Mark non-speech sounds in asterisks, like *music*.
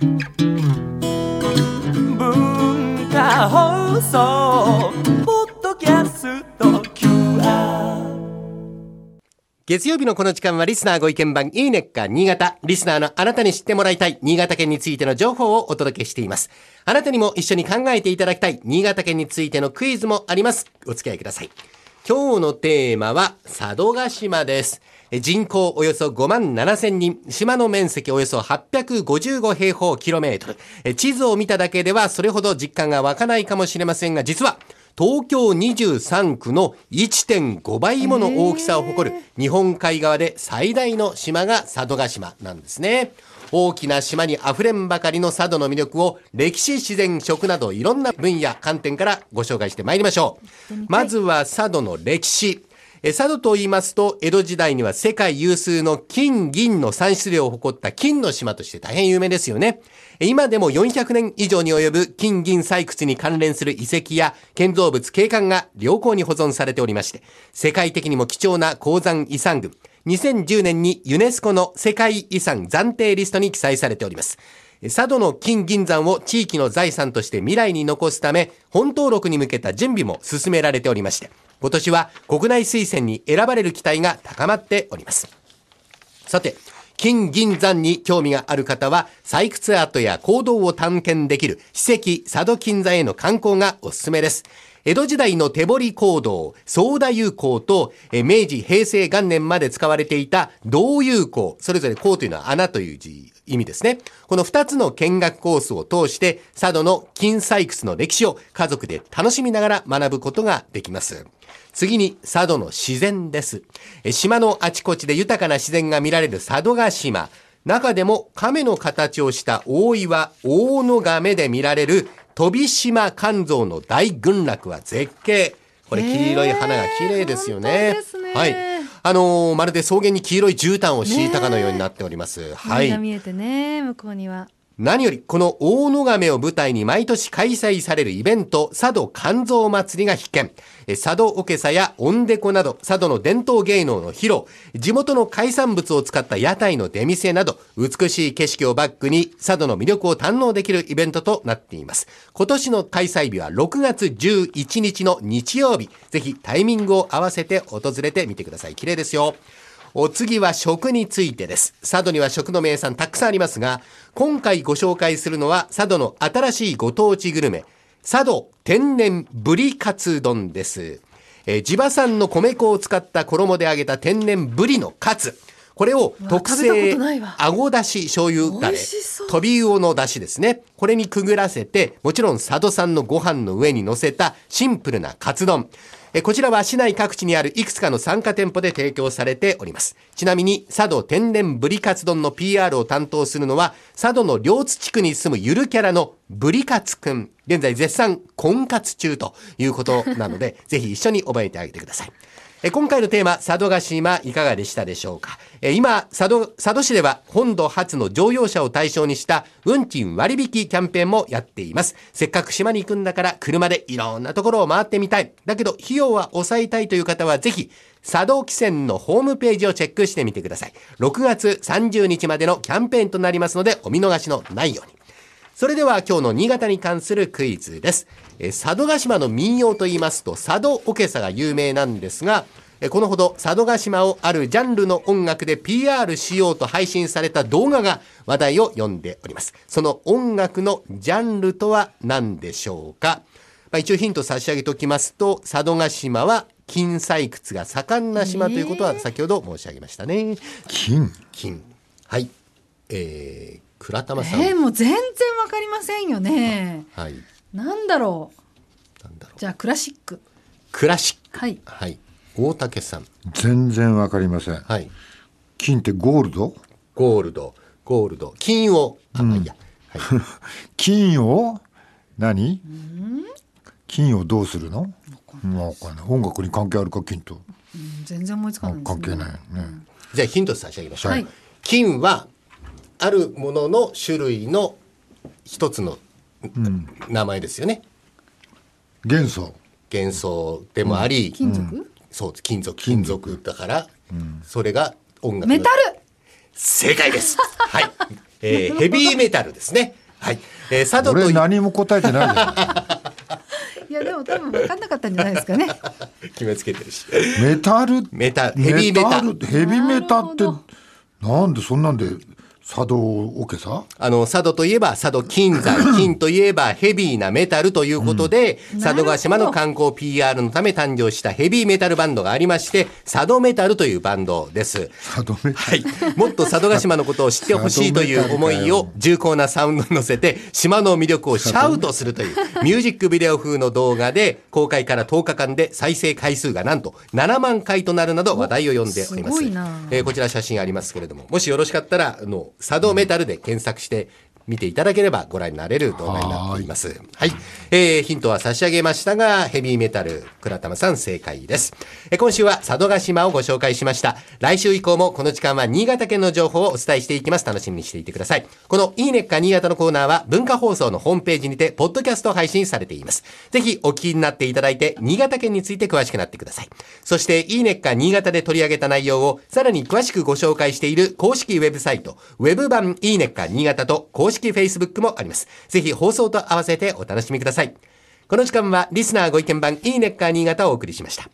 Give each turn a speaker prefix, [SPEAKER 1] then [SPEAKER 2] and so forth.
[SPEAKER 1] 文化放送ポッドキャスト QR
[SPEAKER 2] 月曜日のこの時間はリスナーご意見番いいねっか新潟。リスナーのあなたに知ってもらいたい新潟県についての情報をお届けしています。あなたにも一緒に考えていただきたい新潟県についてのクイズもあります。お付き合いください。今日のテーマは佐渡島です。え人口およそ5万7千人、島の面積およそ855平方キロメートル。え地図を見ただけではそれほど実感が湧かないかもしれませんが、実は東京23区の1.5倍もの大きさを誇る日本海側で最大の島が佐渡島なんですね。大きな島に溢れんばかりの佐渡の魅力を歴史、自然、食などいろんな分野、観点からご紹介してまいりましょう。まずは佐渡の歴史。え佐渡と言いますと、江戸時代には世界有数の金、銀の産出量を誇った金の島として大変有名ですよね。え今でも400年以上に及ぶ金銀採掘に関連する遺跡や建造物景観が良好に保存されておりまして、世界的にも貴重な鉱山遺産群、2010年にユネスコの世界遺産暫定リストに記載されております。佐渡の金銀山を地域の財産として未来に残すため、本登録に向けた準備も進められておりまして、今年は国内推薦に選ばれる期待が高まっております。さて、金銀山に興味がある方は、採掘跡や行動を探検できる史跡佐渡金山への観光がおすすめです。江戸時代の手掘り行動、総田有効と、え明治、平成元年まで使われていた銅有効、それぞれ項というのは穴という字、意味ですね。この二つの見学コースを通して、佐渡の金採掘の歴史を家族で楽しみながら学ぶことができます。次に佐渡の自然です。島のあちこちで豊かな自然が見られる佐渡ヶ島。中でも亀の形をした大岩、大野亀で見られる飛島肝臓の大群落は絶景。これ黄色い花が綺麗ですよね。
[SPEAKER 3] ね
[SPEAKER 2] はい。あのーまるで草原に黄色い絨毯を敷いたかのようになっております。はい
[SPEAKER 3] 海が。見えてね向こうには
[SPEAKER 2] 何より、この大野亀を舞台に毎年開催されるイベント、佐渡肝臓祭りが必見。佐渡おけさやおんでこなど、佐渡の伝統芸能の披露、地元の海産物を使った屋台の出店など、美しい景色をバックに佐渡の魅力を堪能できるイベントとなっています。今年の開催日は6月11日の日曜日。ぜひタイミングを合わせて訪れてみてください。綺麗ですよ。お次は食についてです。佐渡には食の名産たくさんありますが、今回ご紹介するのは佐渡の新しいご当地グルメ、佐渡天然ぶりカツ丼です。えー地場産の米粉を使った衣で揚げた天然ぶりのカツ。これを特製あごだし醤油だれ飛び魚のだしですね。これにくぐらせて、もちろん佐渡産のご飯の上に乗せたシンプルなカツ丼。えこちらは市内各地にあるいくつかの参加店舗で提供されております。ちなみに、佐渡天然ぶりカツ丼の PR を担当するのは、佐渡の両津地区に住むゆるキャラのぶりカツくん。現在絶賛婚活中ということなので、*laughs* ぜひ一緒に覚えてあげてください。え今回のテーマ、佐渡島いかがでしたでしょうか？今、佐渡、佐渡市では本土初の乗用車を対象にした運賃割引キャンペーンもやっています。せっかく島に行くんだから車でいろんなところを回ってみたい。だけど費用は抑えたいという方はぜひ、佐渡汽船のホームページをチェックしてみてください。6月30日までのキャンペーンとなりますのでお見逃しのないように。それでは今日の新潟に関するクイズです。え佐渡島の民謡と言いますと佐渡おけさが有名なんですが、このほど佐渡島をあるジャンルの音楽で PR しようと配信された動画が話題を呼んでおります。その音楽のジャンルとは何でしょうか？まあ、一応ヒント差し上げておきますと、佐渡島は金採掘が盛んな島ということは先ほど申し上げましたね。
[SPEAKER 4] 金？
[SPEAKER 2] 金。はい。えー、倉玉さん。
[SPEAKER 3] えー、もう全然わかりませんよね
[SPEAKER 2] はい。
[SPEAKER 3] なんだろう？
[SPEAKER 2] なんだろう。
[SPEAKER 3] じゃあクラシック
[SPEAKER 2] クラシック。
[SPEAKER 3] はい
[SPEAKER 2] はい。大竹さん。
[SPEAKER 4] 全然わかりません。
[SPEAKER 2] はい。
[SPEAKER 4] 金ってゴールド？
[SPEAKER 2] ゴールド、ゴールド、金を、あ、まあいいや。はい。*laughs*
[SPEAKER 4] 金を？何？金をどうするの？わかんない音楽に関係あるか？金と。
[SPEAKER 3] うん全然思いつかないです、ね、
[SPEAKER 4] 関係ないよね
[SPEAKER 2] じゃあヒント差し上げましょう。
[SPEAKER 3] はい。
[SPEAKER 2] 金は、あるものの種類の一つの名前ですよね。
[SPEAKER 4] 元素。
[SPEAKER 2] 元素でもあり、
[SPEAKER 3] 金属、
[SPEAKER 2] そう金属金属だから、それが音楽の
[SPEAKER 3] メタル
[SPEAKER 2] 正解です *laughs* はいえーヘビーメタルですね。はい。えー佐渡と
[SPEAKER 4] 何も答えてない
[SPEAKER 3] いやでも多分分かんなかったんじゃないですかね。*laughs*
[SPEAKER 2] 決めつけてるし。
[SPEAKER 4] んメタル？
[SPEAKER 2] メタヘビーメタ
[SPEAKER 4] ルヘビメタって
[SPEAKER 3] な
[SPEAKER 4] んでそんなんで茶道オケさ
[SPEAKER 2] あの、佐渡といえば佐渡金山、*laughs* 金といえばヘビーなメタルということで、佐渡島の観光 PR のため誕生したヘビーメタルバンドがありまして、佐渡メタルというバンドです。
[SPEAKER 4] 茶道メタ
[SPEAKER 2] はい。もっと佐渡島のことを知ってほしいという思いを重厚なサウンドに乗せて、島の魅力をシャウトするというミュージックビデオ風の動画で、公開から10日間で再生回数がなんと7万回となるなど話題を呼んでおります。
[SPEAKER 3] すごいな。
[SPEAKER 2] えーこちら写真ありますけれども、もしよろしかったら、あの、サドメタルで検索して、見ていただければご覧になれる動画になっています。はい。えー、ヒントは差し上げましたが、ヘビーメタル、倉玉さん正解です。えー今週は佐渡島をご紹介しました。来週以降もこの時間は新潟県の情報をお伝えしていきます。楽しみにしていてください。このいいねっか新潟のコーナーは文化放送のホームページにて、ポッドキャスト配信されています。ぜひお聞きになっていただいて、新潟県について詳しくなってください。そして、いいねっか新潟で取り上げた内容をさらに詳しくご紹介している公式ウェブサイト、ウェブ版いいねっか新潟と公式式 Facebook もあります。ぜひ放送と合わせてお楽しみください。この時間はリスナーご意見番いいねっか新潟をお送りしました。